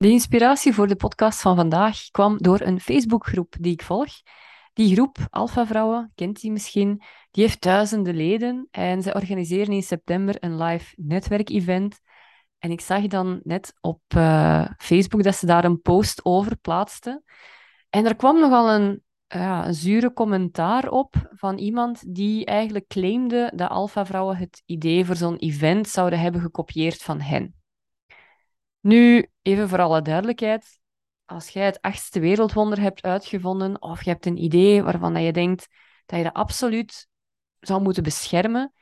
De inspiratie voor de podcast van vandaag kwam door een Facebookgroep die ik volg. Die groep, Alpha Vrouwen, kent die misschien, die heeft duizenden leden en ze organiseren in september een live netwerkevent. En ik zag dan net op uh, Facebook dat ze daar een post over plaatsten. En er kwam nogal een, uh, een zure commentaar op van iemand die eigenlijk claimde dat Alpha Vrouwen het idee voor zo'n event zouden hebben gekopieerd van hen. Nu, even voor alle duidelijkheid, als jij het achtste wereldwonder hebt uitgevonden of je hebt een idee waarvan je denkt dat je dat absoluut zou moeten beschermen,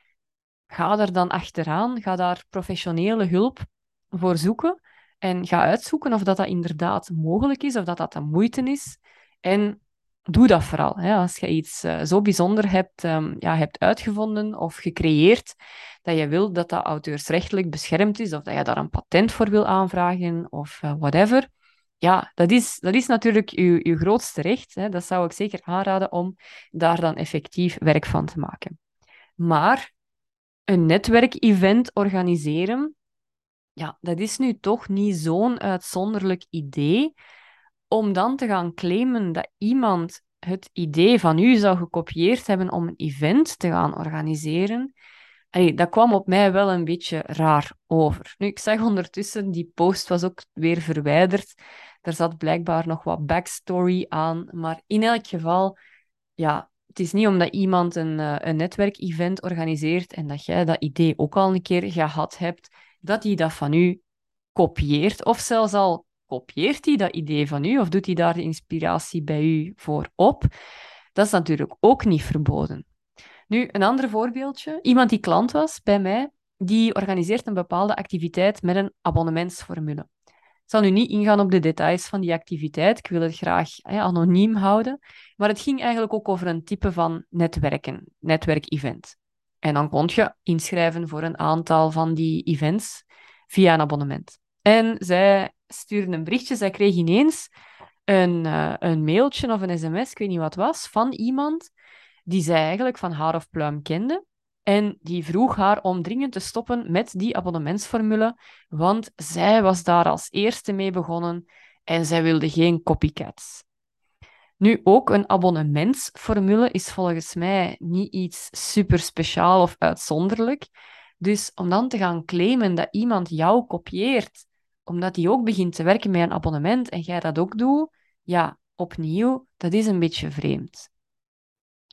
ga er dan achteraan, ga daar professionele hulp voor zoeken en ga uitzoeken of dat, dat inderdaad mogelijk is, of dat dat de moeite is. En doe dat vooral. Hè. Als je iets uh, zo bijzonder hebt, um, ja, hebt uitgevonden of gecreëerd, dat je wil dat dat auteursrechtelijk beschermd is, of dat je daar een patent voor wil aanvragen, of uh, whatever. Ja, dat is, dat is natuurlijk je, je grootste recht. Hè. Dat zou ik zeker aanraden om daar dan effectief werk van te maken. Maar een netwerkevent organiseren, ja, dat is nu toch niet zo'n uitzonderlijk idee om dan te gaan claimen dat iemand het idee van u zou gekopieerd hebben om een event te gaan organiseren, dat kwam op mij wel een beetje raar over. Nu, ik zag ondertussen, die post was ook weer verwijderd. Er zat blijkbaar nog wat backstory aan. Maar in elk geval, ja, het is niet omdat iemand een, uh, een netwerkevent organiseert en dat jij dat idee ook al een keer gehad hebt, dat hij dat van u kopieert of zelfs al kopieert hij dat idee van u of doet hij daar de inspiratie bij u voor op? Dat is natuurlijk ook niet verboden. Nu, een ander voorbeeldje. Iemand die klant was bij mij, die organiseert een bepaalde activiteit met een abonnementsformule. Ik zal nu niet ingaan op de details van die activiteit. Ik wil het graag hè, anoniem houden. Maar het ging eigenlijk ook over een type van netwerken, netwerkevent. En dan kon je inschrijven voor een aantal van die events via een abonnement. En zij stuurde een berichtje. Zij kreeg ineens een, uh, een mailtje of een sms, ik weet niet wat was, van iemand die zij eigenlijk van haar of pluim kende. En die vroeg haar om dringend te stoppen met die abonnementsformule, want zij was daar als eerste mee begonnen en zij wilde geen copycats. Nu, ook een abonnementsformule is volgens mij niet iets super speciaal of uitzonderlijk. Dus om dan te gaan claimen dat iemand jou kopieert omdat hij ook begint te werken met een abonnement en jij dat ook doet, ja, opnieuw, dat is een beetje vreemd.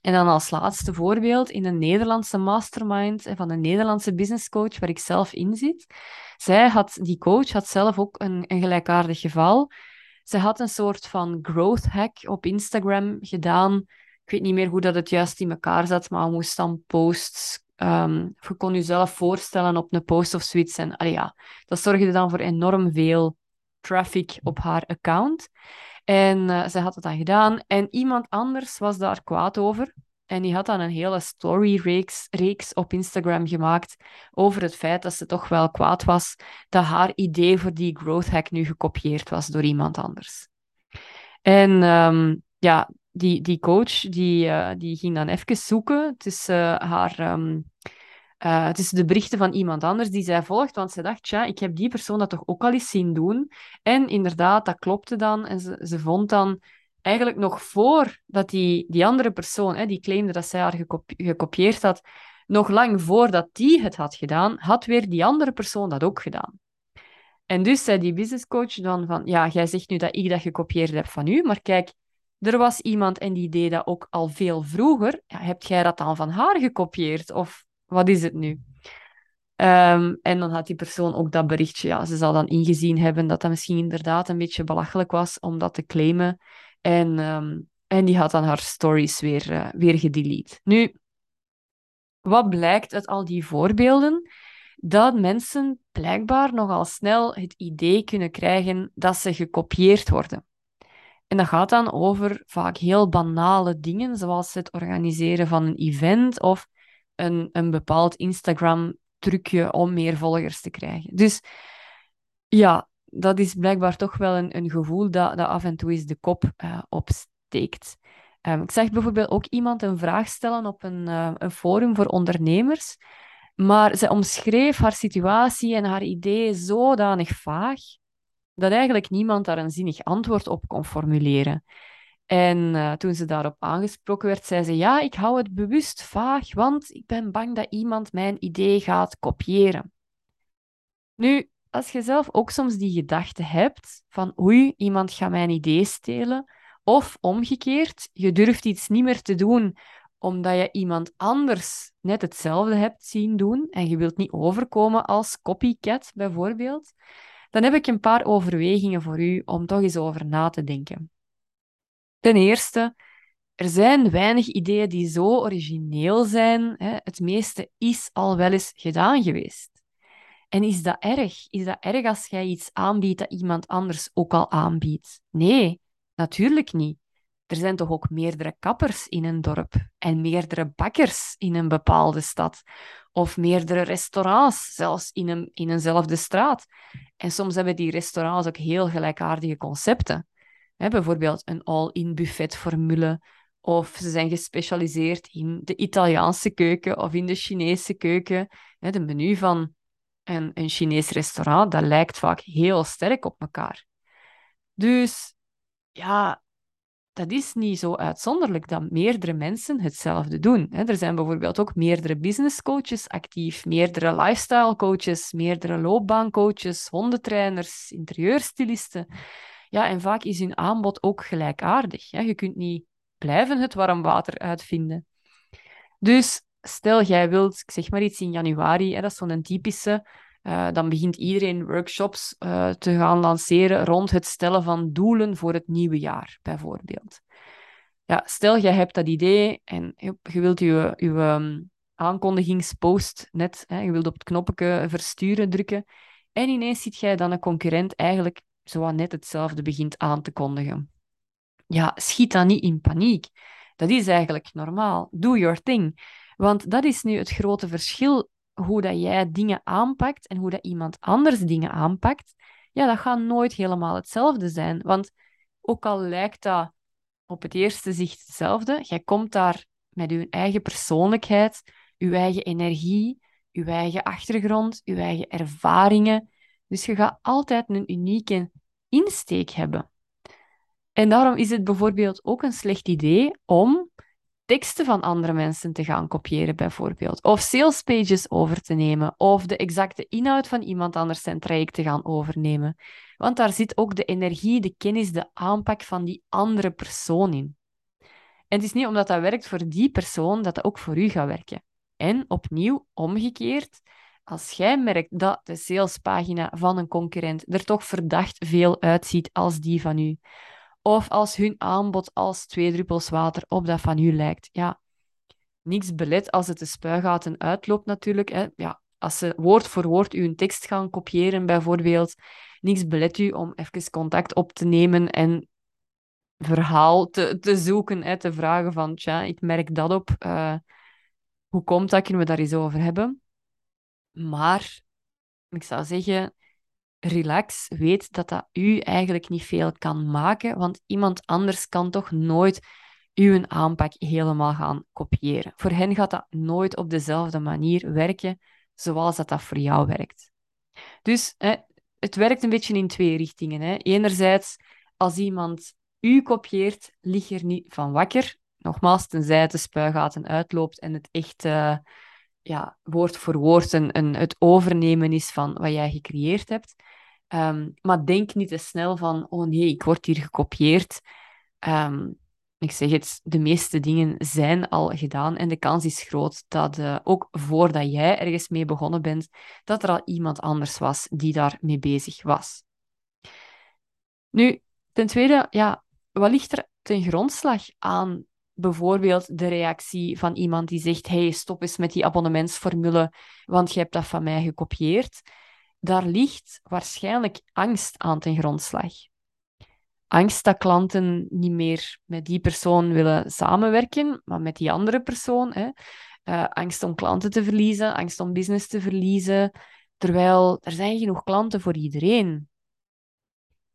En dan als laatste voorbeeld in een Nederlandse mastermind van een Nederlandse business coach waar ik zelf in zit. Zij had, die coach had zelf ook een, een gelijkaardig geval. Ze had een soort van growth hack op Instagram gedaan. Ik weet niet meer hoe dat het juist in elkaar zat, maar moest dan posts Um, je kon jezelf voorstellen op een post of zoiets. En allee, ja, dat zorgde dan voor enorm veel traffic op haar account. En uh, ze had het dan gedaan. En iemand anders was daar kwaad over. En die had dan een hele story-reeks reeks op Instagram gemaakt over het feit dat ze toch wel kwaad was dat haar idee voor die growth hack nu gekopieerd was door iemand anders. En um, ja, die, die coach die, uh, die ging dan even zoeken tussen uh, haar... Um, uh, de berichten van iemand anders die zij volgt, want ze dacht, ja, ik heb die persoon dat toch ook al eens zien doen. En inderdaad, dat klopte dan. En ze, ze vond dan eigenlijk nog voor dat die, die andere persoon, hè, die claimde dat zij haar gekopieerd had, nog lang voordat die het had gedaan, had weer die andere persoon dat ook gedaan. En dus zei die businesscoach dan van, ja, jij zegt nu dat ik dat gekopieerd heb van u, maar kijk, er was iemand en die deed dat ook al veel vroeger. Ja, heb jij dat dan van haar gekopieerd? Of wat is het nu? Ehm, en dan had die persoon ook dat berichtje. Ja, ze zal dan ingezien hebben dat dat misschien inderdaad een beetje belachelijk was om dat te claimen. En, ehm, en die had dan haar stories weer, uh, weer gedelete. Nu, wat blijkt uit al die voorbeelden? Dat mensen blijkbaar nogal snel het idee kunnen krijgen dat ze gekopieerd worden. En dat gaat dan over vaak heel banale dingen, zoals het organiseren van een event of een, een bepaald Instagram-trucje om meer volgers te krijgen. Dus ja, dat is blijkbaar toch wel een, een gevoel dat, dat af en toe eens de kop uh, opsteekt. Um, ik zag bijvoorbeeld ook iemand een vraag stellen op een, uh, een forum voor ondernemers, maar ze omschreef haar situatie en haar ideeën zodanig vaag dat eigenlijk niemand daar een zinnig antwoord op kon formuleren. En uh, toen ze daarop aangesproken werd, zei ze: Ja, ik hou het bewust vaag, want ik ben bang dat iemand mijn idee gaat kopiëren. Nu, als je zelf ook soms die gedachte hebt van oei, iemand gaat mijn idee stelen, of omgekeerd, je durft iets niet meer te doen omdat je iemand anders net hetzelfde hebt zien doen en je wilt niet overkomen als copycat bijvoorbeeld, dan heb ik een paar overwegingen voor u om toch eens over na te denken. Ten eerste, er zijn weinig ideeën die zo origineel zijn. Het meeste is al wel eens gedaan geweest. En is dat erg? Is dat erg als jij iets aanbiedt dat iemand anders ook al aanbiedt? Nee, natuurlijk niet. Er zijn toch ook meerdere kappers in een dorp en meerdere bakkers in een bepaalde stad. Of meerdere restaurants, zelfs in, een, in eenzelfde straat. En soms hebben die restaurants ook heel gelijkaardige concepten. bijvoorbeeld een all-in buffetformule. Of ze zijn gespecialiseerd in de Italiaanse keuken of in de Chinese keuken. de menu van en een Chinees restaurant, dat lijkt vaak heel sterk op elkaar. Dus ja, dat is niet zo uitzonderlijk dat meerdere mensen hetzelfde doen. Er zijn bijvoorbeeld ook meerdere business coaches actief, meerdere lifestyle coaches, meerdere loopbaancoaches, hondentrainers, interieurstylisten. Ja, en vaak is hun aanbod ook gelijkaardig. Je kunt niet blijven het warm water uitvinden. Dus stel jij wilt, ik zeg maar iets in januari, dat is zo'n typische, uh, dan begint iedereen workshops uh, te gaan lanceren rond het stellen van doelen voor het nieuwe jaar, bijvoorbeeld. Ja, stel jij hebt dat idee en je wilt je, um, aankondigingspost net, hè, je wilt op het knopje versturen drukken en ineens ziet jij dan een concurrent eigenlijk zo net hetzelfde begint aan te kondigen. Ja, schiet dan niet in paniek. Dat is eigenlijk normaal. Do your thing. Want dat is nu het grote verschil hoe dat jij dingen aanpakt en hoe dat iemand anders dingen aanpakt. Ja, dat gaat nooit helemaal hetzelfde zijn. Want ook al lijkt dat op het eerste zicht hetzelfde, jij komt daar met je eigen persoonlijkheid, je eigen energie, je eigen achtergrond, je eigen ervaringen. Dus je gaat altijd een unieke insteek hebben. En daarom is het bijvoorbeeld ook een slecht idee om teksten van andere mensen te gaan kopiëren, bijvoorbeeld. Of salespages over te nemen. Of de exacte inhoud van iemand anders zijn traject te gaan overnemen. Want daar zit ook de energie, de kennis, de aanpak van die andere persoon in. En het is niet omdat dat werkt voor die persoon, dat dat ook voor u gaat werken. En opnieuw, omgekeerd, als jij merkt dat de salespagina van een concurrent er toch verdacht veel uitziet als die van u, of als hun aanbod als twee druppels water op dat van u lijkt. Ja, niks belet als het de spuigaten uitloopt natuurlijk. Hè. Ja, als ze woord voor woord uw tekst gaan kopiëren bijvoorbeeld, niks belet u om even contact op te nemen en verhaal te, te zoeken, hè, te vragen van, tja, ik merk dat op. Uh, hoe komt dat? Kunnen we daar eens over hebben? Maar ik zou zeggen, relax, weet dat dat u eigenlijk niet veel kan maken, want iemand anders kan toch nooit uw aanpak helemaal gaan kopiëren. Voor hen gaat dat nooit op dezelfde manier werken zoals dat, dat voor jou werkt. Dus hè, het werkt een beetje in twee richtingen. Hè. Enerzijds, als iemand u kopieert, lig er niet van wakker. Nogmaals, tenzij de spuigaten uitloopt en het echt uh, ja, woord voor woord een, het overnemen is van wat jij gecreëerd hebt. Um, maar denk niet te snel van, oh nee, ik word hier gekopieerd. Um, ik zeg het, de meeste dingen zijn al gedaan en de kans is groot dat uh, ook voordat jij ergens mee begonnen bent, dat er al iemand anders was die daar mee bezig was. Nu, ten tweede, ja, wat ligt er ten grondslag aan bijvoorbeeld de reactie van iemand die zegt: Hey, stop eens met die abonnementsformule, want je hebt dat van mij gekopieerd daar ligt waarschijnlijk angst aan ten grondslag. Angst dat klanten niet meer met die persoon willen samenwerken, maar met die andere persoon. Hè. Uh, angst om klanten te verliezen, angst om business te verliezen. Terwijl er zijn genoeg klanten voor iedereen.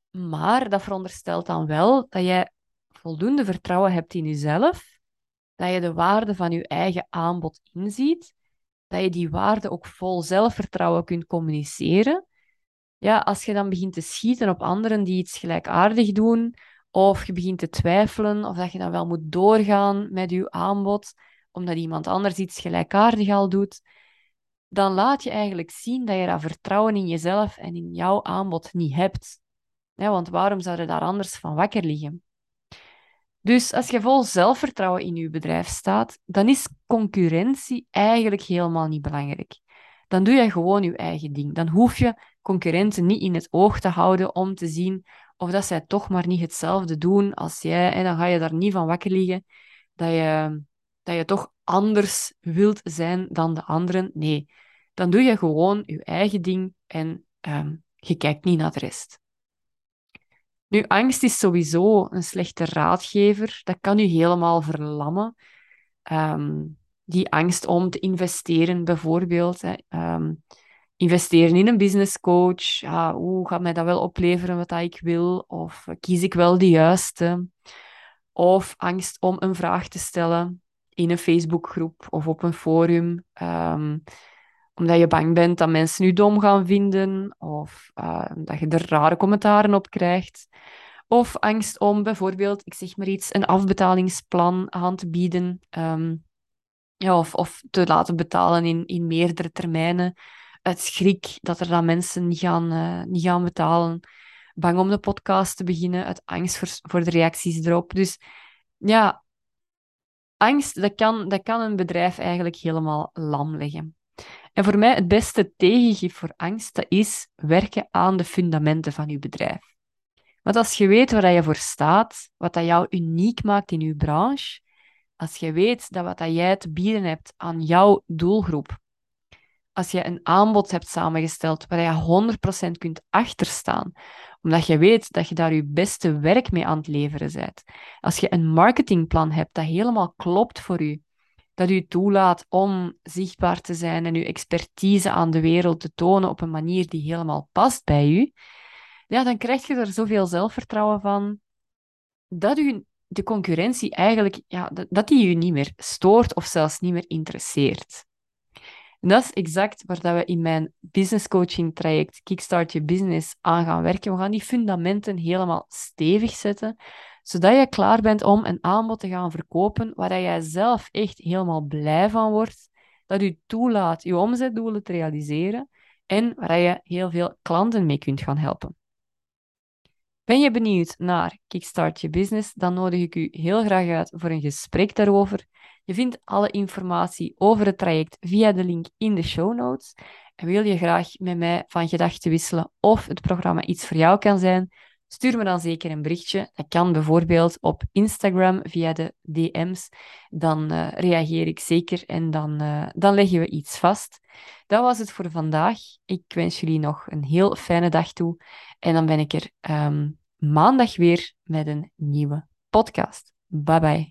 Maar dat veronderstelt dan wel dat jij voldoende vertrouwen hebt in jezelf, dat je de waarde van je eigen aanbod inziet dat je die waarde ook vol zelfvertrouwen kunt communiceren, ja, als je dan begint te schieten op anderen die iets gelijkaardig doen, of je begint te twijfelen of dat je dan wel moet doorgaan met je aanbod, omdat iemand anders iets gelijkaardig al doet, dan laat je eigenlijk zien dat je dat vertrouwen in jezelf en in jouw aanbod niet hebt. Want waarom zou je daar anders van wakker liggen? Dus als je vol zelfvertrouwen in je bedrijf staat, dan is concurrentie eigenlijk helemaal niet belangrijk. Dan doe je gewoon je eigen ding. Dan hoef je concurrenten niet in het oog te houden om te zien of dat zij toch maar niet hetzelfde doen als jij. En dan ga je daar niet van wakker liggen dat je, dat je toch anders wilt zijn dan de anderen. Nee, dan doe je gewoon je eigen ding en ehm, je kijkt niet naar de rest. Nu, angst is sowieso een slechte raadgever. Dat kan u helemaal verlammen. Ehm, die angst om te investeren, bijvoorbeeld. Hè. Ehm, investeren in een business coach. Ja, hoe gaat mij dat wel opleveren wat ik wil? Of kies ik wel de juiste? Of angst om een vraag te stellen in een Facebookgroep of op een forum. Ehm, omdat je bang bent dat mensen je dom gaan vinden. Of uh, dat je er rare commentaren op krijgt. Of angst om bijvoorbeeld, ik zeg maar iets, een afbetalingsplan aan te bieden. Ehm, ja, of, of te laten betalen in, in meerdere termijnen uit schrik dat er dan mensen niet gaan, uh, niet gaan betalen. Bang om de podcast te beginnen, uit angst voor, voor de reacties erop. Dus ja, angst, dat kan, dat kan een bedrijf eigenlijk helemaal lam leggen. En voor mij het beste tegengif voor angst, dat is werken aan de fundamenten van je bedrijf. Want als je weet waar je voor staat, wat dat jou uniek maakt in je branche, als je weet dat wat dat jij te bieden hebt aan jouw doelgroep, als je een aanbod hebt samengesteld waar je 100% kunt achterstaan, omdat je weet dat je daar je beste werk mee aan het leveren bent. Als je een marketingplan hebt dat helemaal klopt voor u, dat u toelaat om zichtbaar te zijn en uw expertise aan de wereld te tonen op een manier die helemaal past bij u, ja, dan krijg je er zoveel zelfvertrouwen van dat u de concurrentie eigenlijk, ja, dat, die u niet meer stoort of zelfs niet meer interesseert. En dat is exact waar dat we in mijn business coaching traject Kickstart Je Business aan gaan werken. We gaan die fundamenten helemaal stevig zetten, zodat je klaar bent om een aanbod te gaan verkopen waar jij zelf echt helemaal blij van wordt, dat u toelaat je omzetdoelen te realiseren en waar je heel veel klanten mee kunt gaan helpen. Ben je benieuwd naar Kickstart Je Business, dan nodig ik u heel graag uit voor een gesprek daarover. Je vindt alle informatie over het traject via de link in de show notes. En wil je graag met mij van gedachten wisselen of het programma iets voor jou kan zijn, stuur me dan zeker een berichtje. Dat kan bijvoorbeeld op Instagram via de DM's. Dan uh, reageer ik zeker en dan, uh, dan leggen we iets vast. Dat was het voor vandaag. Ik wens jullie nog een heel fijne dag toe. En dan ben ik er um, maandag weer met een nieuwe podcast. Bye bye.